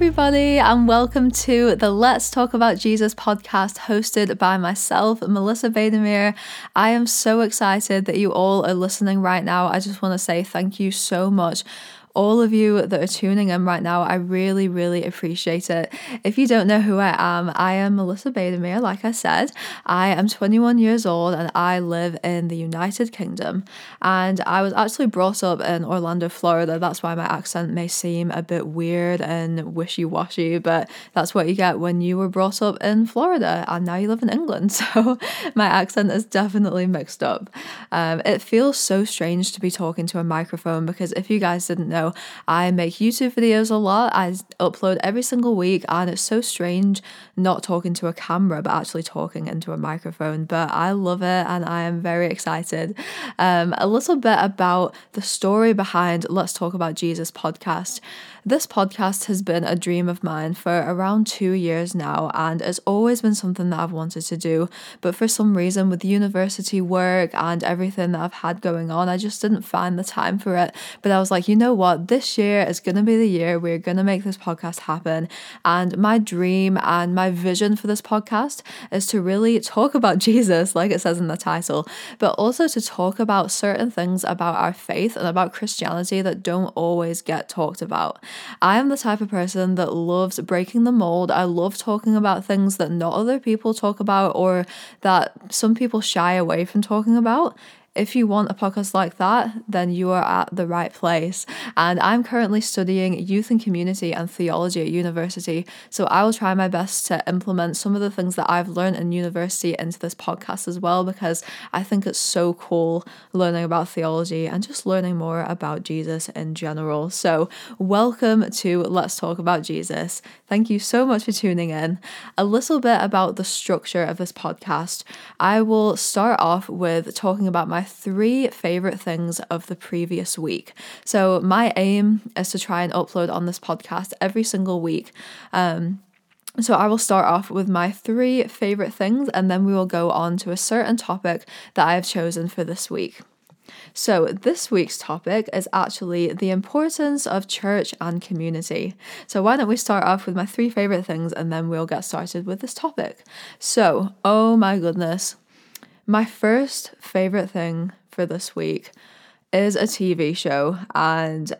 everybody, and welcome to the Let's Talk About Jesus podcast hosted by myself, Melissa Bademir. I am so excited that you all are listening right now. I just want to say thank you so much all of you that are tuning in right now. I really, really appreciate it. If you don't know who I am, I am Melissa Bademir, like I said. I am 21 years old and I live in the United Kingdom. And I was actually brought up in Orlando, Florida. That's why my accent may seem a bit weird and wishy washy, but that's what you get when you were brought up in Florida and now you live in England. So my accent is definitely mixed up. Um, it feels so strange to be talking to a microphone because if you guys didn't know, I make YouTube videos a lot. I upload every single week, and it's so strange not talking to a camera, but actually talking into a microphone. But I love it, and I am very excited. Um, a little bit about the story behind Let's Talk About Jesus podcast. This podcast has been a dream of mine for around two years now, and it's always been something that I've wanted to do. But for some reason, with university work and everything that I've had going on, I just didn't find the time for it. But I was like, you know what? This year is going to be the year we're going to make this podcast happen. And my dream and my vision for this podcast is to really talk about Jesus, like it says in the title, but also to talk about certain things about our faith and about Christianity that don't always get talked about. I am the type of person that loves breaking the mold. I love talking about things that not other people talk about or that some people shy away from talking about if you want a podcast like that, then you are at the right place. And I'm currently studying youth and community and theology at university. So I will try my best to implement some of the things that I've learned in university into this podcast as well, because I think it's so cool learning about theology and just learning more about Jesus in general. So, welcome to Let's Talk About Jesus. Thank you so much for tuning in. A little bit about the structure of this podcast. I will start off with talking about my my three favorite things of the previous week. So, my aim is to try and upload on this podcast every single week. Um, so, I will start off with my three favorite things and then we will go on to a certain topic that I have chosen for this week. So, this week's topic is actually the importance of church and community. So, why don't we start off with my three favorite things and then we'll get started with this topic? So, oh my goodness, my first favorite thing for this week is a TV show. And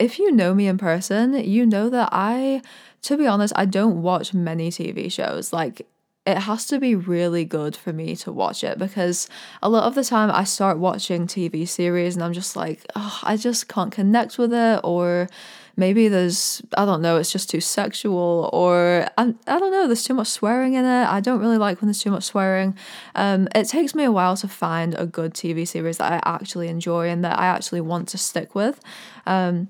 if you know me in person, you know that I, to be honest, I don't watch many TV shows. Like, it has to be really good for me to watch it because a lot of the time I start watching TV series and I'm just like, oh, I just can't connect with it, or maybe there's I don't know, it's just too sexual or I, I don't know, there's too much swearing in it. I don't really like when there's too much swearing. Um, it takes me a while to find a good TV series that I actually enjoy and that I actually want to stick with. Um,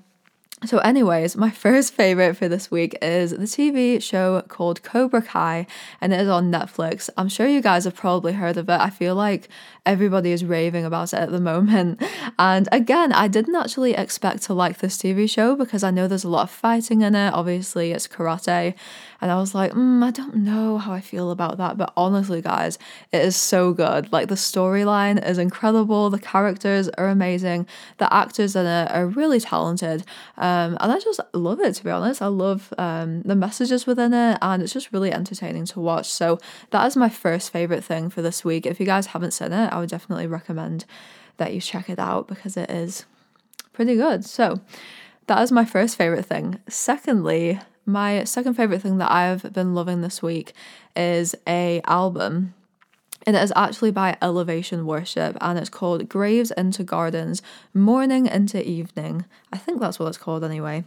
so, anyways, my first favorite for this week is the TV show called Cobra Kai, and it is on Netflix. I'm sure you guys have probably heard of it. I feel like everybody is raving about it at the moment. And again, I didn't actually expect to like this TV show because I know there's a lot of fighting in it. Obviously, it's karate. And I was like, mm, I don't know how I feel about that. But honestly, guys, it is so good. Like the storyline is incredible. The characters are amazing. The actors in it are really talented. Um, and I just love it, to be honest. I love um, the messages within it and it's just really entertaining to watch. So that is my first favorite thing for this week. If you guys haven't seen it, I would definitely recommend that you check it out because it is pretty good. So that is my first favorite thing. Secondly, my second favorite thing that I've been loving this week is a album and it is actually by Elevation Worship and it's called Graves into Gardens Morning into Evening. I think that's what it's called anyway.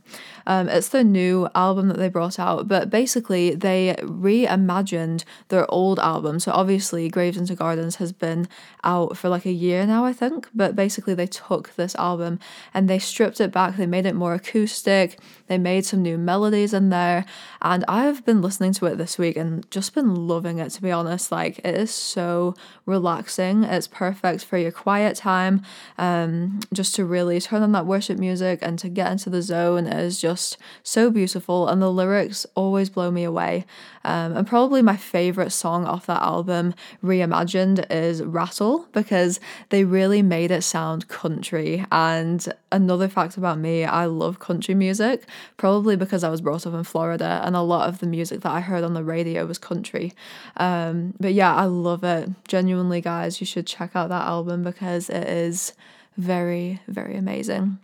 Um, it's the new album that they brought out, but basically they reimagined their old album. So obviously, Graves into Gardens has been out for like a year now, I think, but basically they took this album and they stripped it back, they made it more acoustic, they made some new melodies in there, and I've been listening to it this week and just been loving it to be honest. Like, it is so relaxing. It's perfect for your quiet time, um, just to really turn on that worship music and to get into the zone. Is just so beautiful, and the lyrics always blow me away. Um, and probably my favorite song off that album, Reimagined, is Rattle because they really made it sound country. And another fact about me, I love country music, probably because I was brought up in Florida and a lot of the music that I heard on the radio was country. Um, but yeah, I love it. Genuinely, guys, you should check out that album because it is very, very amazing.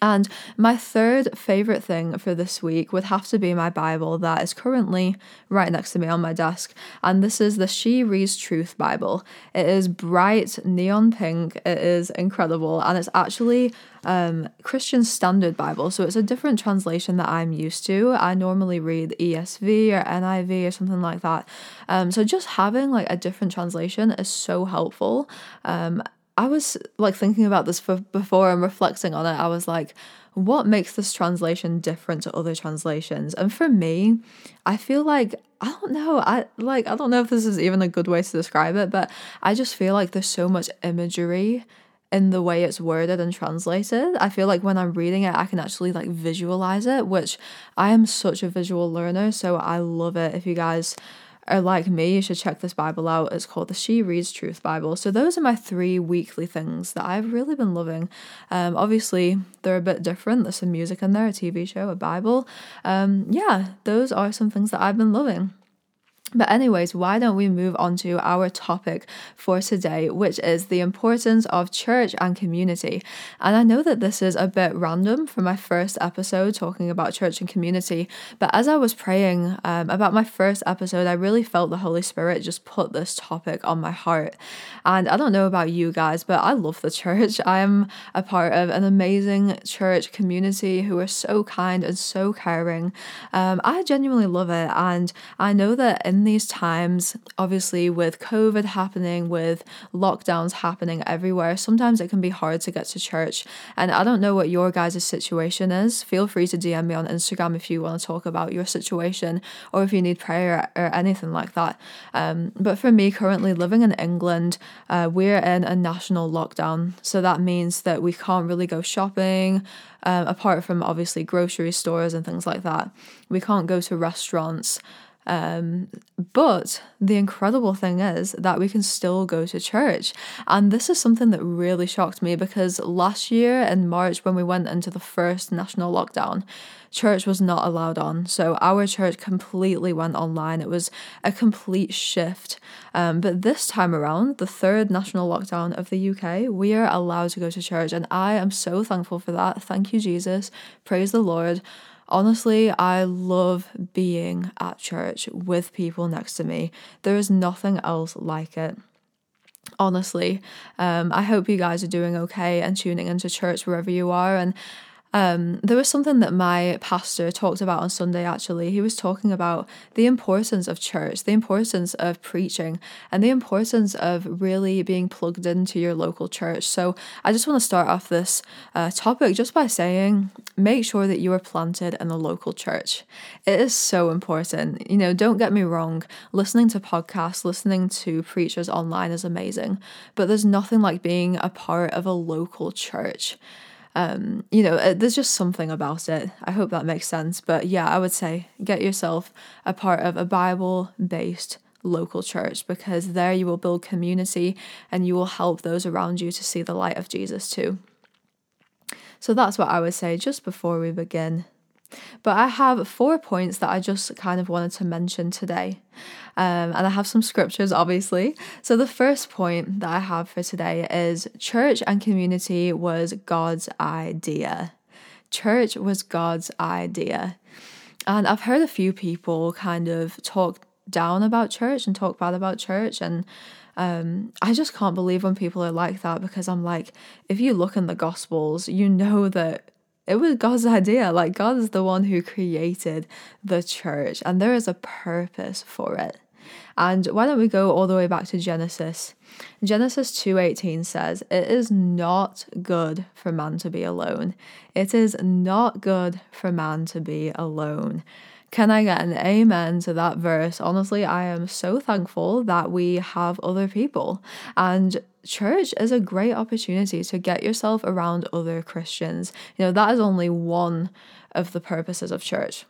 And my third favorite thing for this week would have to be my Bible that is currently right next to me on my desk. And this is the She Reads Truth Bible. It is bright neon pink. It is incredible. And it's actually um, Christian Standard Bible. So it's a different translation that I'm used to. I normally read ESV or NIV or something like that. Um, so just having like a different translation is so helpful. Um, I was like thinking about this for before and reflecting on it. I was like, what makes this translation different to other translations? And for me, I feel like I don't know. I like I don't know if this is even a good way to describe it, but I just feel like there's so much imagery in the way it's worded and translated. I feel like when I'm reading it, I can actually like visualize it, which I am such a visual learner, so I love it. If you guys are like me, you should check this Bible out. It's called the She Reads Truth Bible. So those are my three weekly things that I've really been loving. Um, obviously, they're a bit different. There's some music in there, a TV show, a Bible. Um, yeah, those are some things that I've been loving. But, anyways, why don't we move on to our topic for today, which is the importance of church and community? And I know that this is a bit random for my first episode talking about church and community, but as I was praying um, about my first episode, I really felt the Holy Spirit just put this topic on my heart. And I don't know about you guys, but I love the church. I am a part of an amazing church community who are so kind and so caring. Um, I genuinely love it. And I know that in these times, obviously with COVID happening, with lockdowns happening everywhere, sometimes it can be hard to get to church. And I don't know what your guys' situation is. Feel free to DM me on Instagram if you want to talk about your situation or if you need prayer or anything like that. Um, but for me, currently living in England, uh, we're in a national lockdown. So that means that we can't really go shopping. Um, apart from obviously grocery stores and things like that, we can't go to restaurants. Um, but the incredible thing is that we can still go to church. And this is something that really shocked me because last year in March, when we went into the first national lockdown, church was not allowed on. So our church completely went online. It was a complete shift. Um, but this time around, the third national lockdown of the UK, we are allowed to go to church. And I am so thankful for that. Thank you, Jesus. Praise the Lord. Honestly, I love being at church with people next to me. There is nothing else like it. Honestly, um, I hope you guys are doing okay and tuning into church wherever you are. And um, there was something that my pastor talked about on Sunday actually. He was talking about the importance of church, the importance of preaching, and the importance of really being plugged into your local church. So I just want to start off this uh, topic just by saying make sure that you are planted in a local church. It is so important. You know, don't get me wrong, listening to podcasts, listening to preachers online is amazing, but there's nothing like being a part of a local church um, you know, uh, there's just something about it. I hope that makes sense. But yeah, I would say get yourself a part of a Bible based local church because there you will build community and you will help those around you to see the light of Jesus too. So that's what I would say just before we begin. But I have four points that I just kind of wanted to mention today. Um, and I have some scriptures, obviously. So the first point that I have for today is church and community was God's idea. Church was God's idea. And I've heard a few people kind of talk down about church and talk bad about church. And um, I just can't believe when people are like that because I'm like, if you look in the Gospels, you know that it was God's idea. Like God is the one who created the church and there is a purpose for it. And why don't we go all the way back to Genesis? Genesis 2:18 says, "It is not good for man to be alone. It is not good for man to be alone." Can I get an amen to that verse? Honestly, I am so thankful that we have other people. And church is a great opportunity to get yourself around other Christians. You know, that is only one of the purposes of church.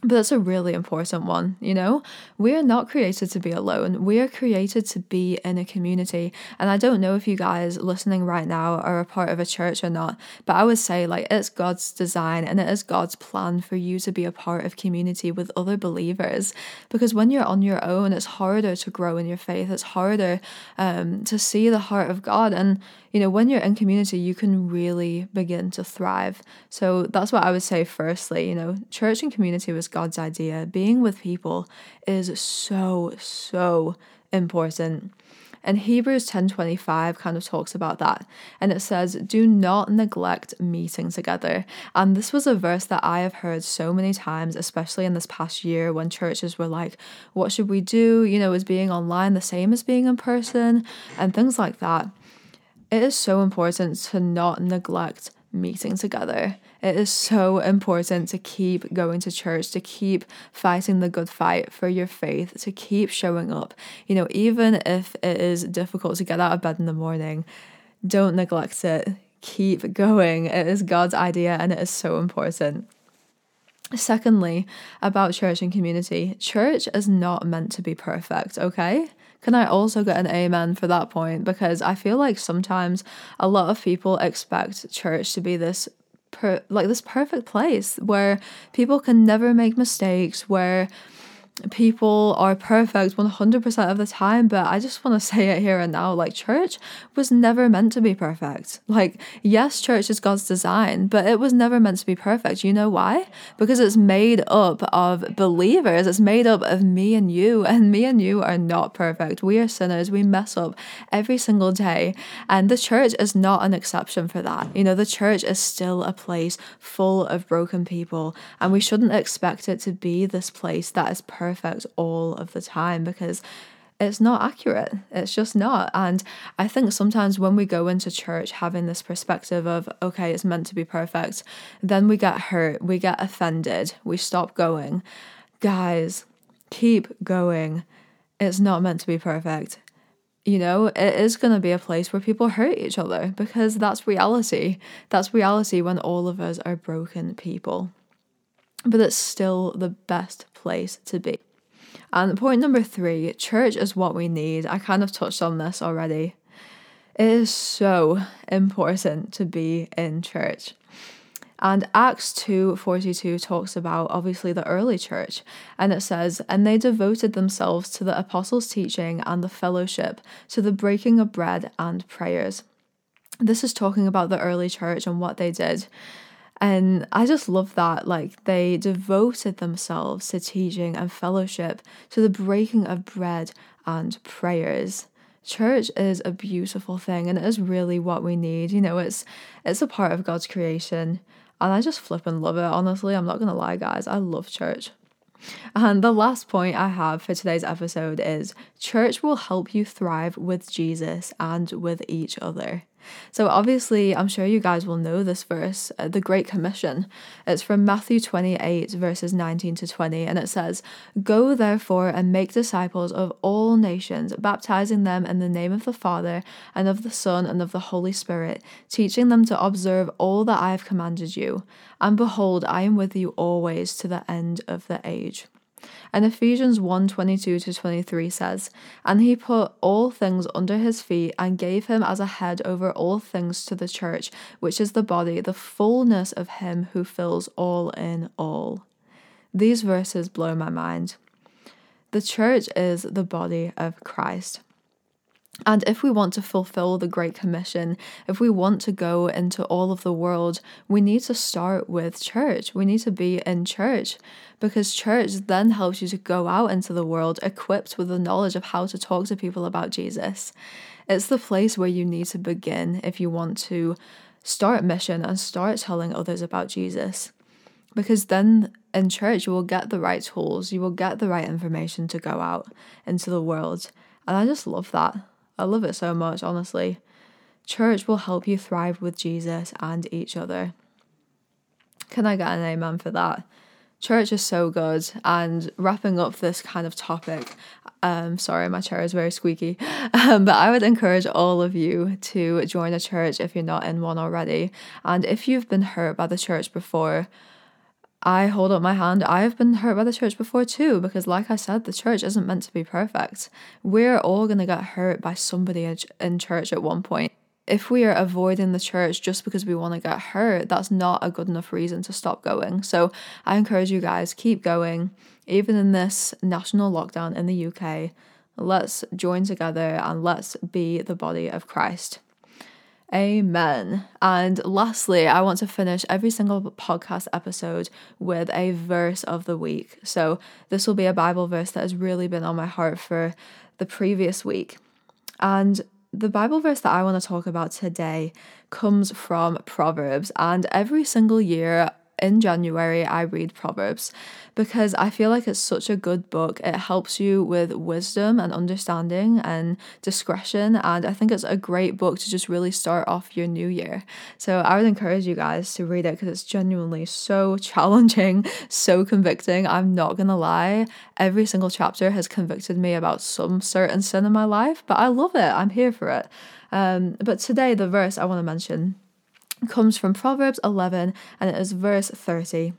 But that's a really important one, you know? We are not created to be alone. We are created to be in a community. And I don't know if you guys listening right now are a part of a church or not, but I would say like it's God's design and it is God's plan for you to be a part of community with other believers. Because when you're on your own, it's harder to grow in your faith. It's harder um, to see the heart of God. And you know, when you're in community, you can really begin to thrive. So that's what I would say firstly, you know, church and community was God's idea. Being with people is so, so important. And Hebrews 10:25 kind of talks about that. And it says, "Do not neglect meeting together." And this was a verse that I have heard so many times, especially in this past year when churches were like, "What should we do? You know, is being online the same as being in person?" and things like that it is so important to not neglect meeting together. It is so important to keep going to church, to keep fighting the good fight for your faith, to keep showing up. You know, even if it is difficult to get out of bed in the morning, don't neglect it. Keep going. It is God's idea and it is so important. Secondly, about church and community, church is not meant to be perfect, okay? Can I also get an amen for that point? Because I feel like sometimes a lot of people expect church to be this per- like this perfect place where people can never make mistakes, where people are perfect 100% of the time, but I just want to say it here and now like, church was never meant to be perfect. Like, yes, church is God's design, but it was never meant to be perfect. You know why? Because it's made up of believers, it's made up of me and you, and me and you are not perfect. We are sinners, we mess up every single day, and the church is not an exception for that. You know, the church is still a place full of broken people, and we shouldn't expect it to be this place that is perfect perfect all of the time because it's not accurate. It's just not. And I think sometimes when we go into church having this perspective of, okay, it's meant to be perfect, then we get hurt, we get offended, we stop going. Guys, keep going. It's not meant to be perfect. You know, it is going to be a place where people hurt each other because that's reality. That's reality when all of us are broken people. But it's still the best place to be. And point number three church is what we need. I kind of touched on this already. It is so important to be in church. And Acts 2:42 talks about obviously the early church and it says and they devoted themselves to the apostles' teaching and the fellowship to the breaking of bread and prayers. This is talking about the early church and what they did. And I just love that. Like, they devoted themselves to teaching and fellowship, to the breaking of bread and prayers. Church is a beautiful thing and it is really what we need. You know, it's it's a part of God's creation. And I just flip and love it. Honestly, I'm not gonna lie, guys. I love church. And the last point I have for today's episode is church will help you thrive with Jesus and with each other. So, obviously, I'm sure you guys will know this verse, uh, the Great Commission. It's from Matthew 28, verses 19 to 20, and it says, Go therefore and make disciples of all nations, baptizing them in the name of the Father, and of the Son, and of the Holy Spirit, teaching them to observe all that I have commanded you. And behold, I am with you always to the end of the age. And Ephesians 1 22 to 23 says, And he put all things under his feet and gave him as a head over all things to the church, which is the body, the fullness of him who fills all in all. These verses blow my mind. The church is the body of Christ. And if we want to fulfill the Great Commission, if we want to go into all of the world, we need to start with church. We need to be in church because church then helps you to go out into the world equipped with the knowledge of how to talk to people about Jesus. It's the place where you need to begin if you want to start mission and start telling others about Jesus. Because then in church, you will get the right tools, you will get the right information to go out into the world. And I just love that. I love it so much, honestly. Church will help you thrive with Jesus and each other. Can I get an amen for that? church is so good. And wrapping up this kind of topic, um, sorry, my chair is very squeaky, um, but I would encourage all of you to join a church if you're not in one already. And if you've been hurt by the church before, I hold up my hand. I've been hurt by the church before too, because, like I said, the church isn't meant to be perfect. We're all going to get hurt by somebody in church at one point if we are avoiding the church just because we want to get hurt, that's not a good enough reason to stop going. So I encourage you guys, keep going. Even in this national lockdown in the UK, let's join together and let's be the body of Christ. Amen. And lastly, I want to finish every single podcast episode with a verse of the week. So this will be a Bible verse that has really been on my heart for the previous week. And the Bible verse that I want to talk about today comes from Proverbs, and every single year in January, I read Proverbs because I feel like it's such a good book. It helps you with wisdom and understanding and discretion. And I think it's a great book to just really start off your new year. So I would encourage you guys to read it because it's genuinely so challenging, so convicting. I'm not going to lie. Every single chapter has convicted me about some certain sin in my life, but I love it. I'm here for it. Um, but today, the verse I want to mention comes from Proverbs 11 and it is verse 30.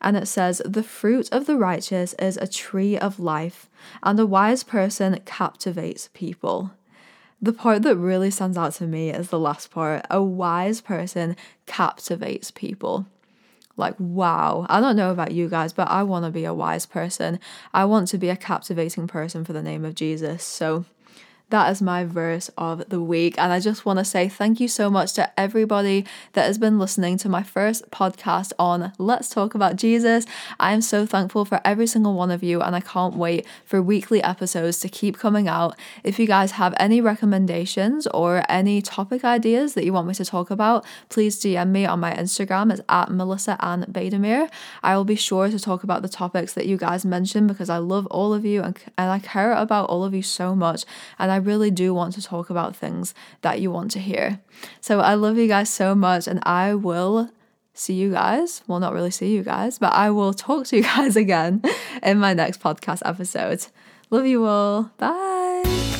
And it says, The fruit of the righteous is a tree of life, and a wise person captivates people. The part that really stands out to me is the last part. A wise person captivates people. Like, wow. I don't know about you guys, but I want to be a wise person. I want to be a captivating person for the name of Jesus. So, that is my verse of the week. And I just want to say thank you so much to everybody that has been listening to my first podcast on Let's Talk About Jesus. I am so thankful for every single one of you, and I can't wait for weekly episodes to keep coming out. If you guys have any recommendations or any topic ideas that you want me to talk about, please DM me on my Instagram. It's at Melissa Ann Bademir. I will be sure to talk about the topics that you guys mentioned because I love all of you and, and I care about all of you so much. And I really do want to talk about things that you want to hear. So I love you guys so much, and I will see you guys. Well, not really see you guys, but I will talk to you guys again in my next podcast episode. Love you all. Bye.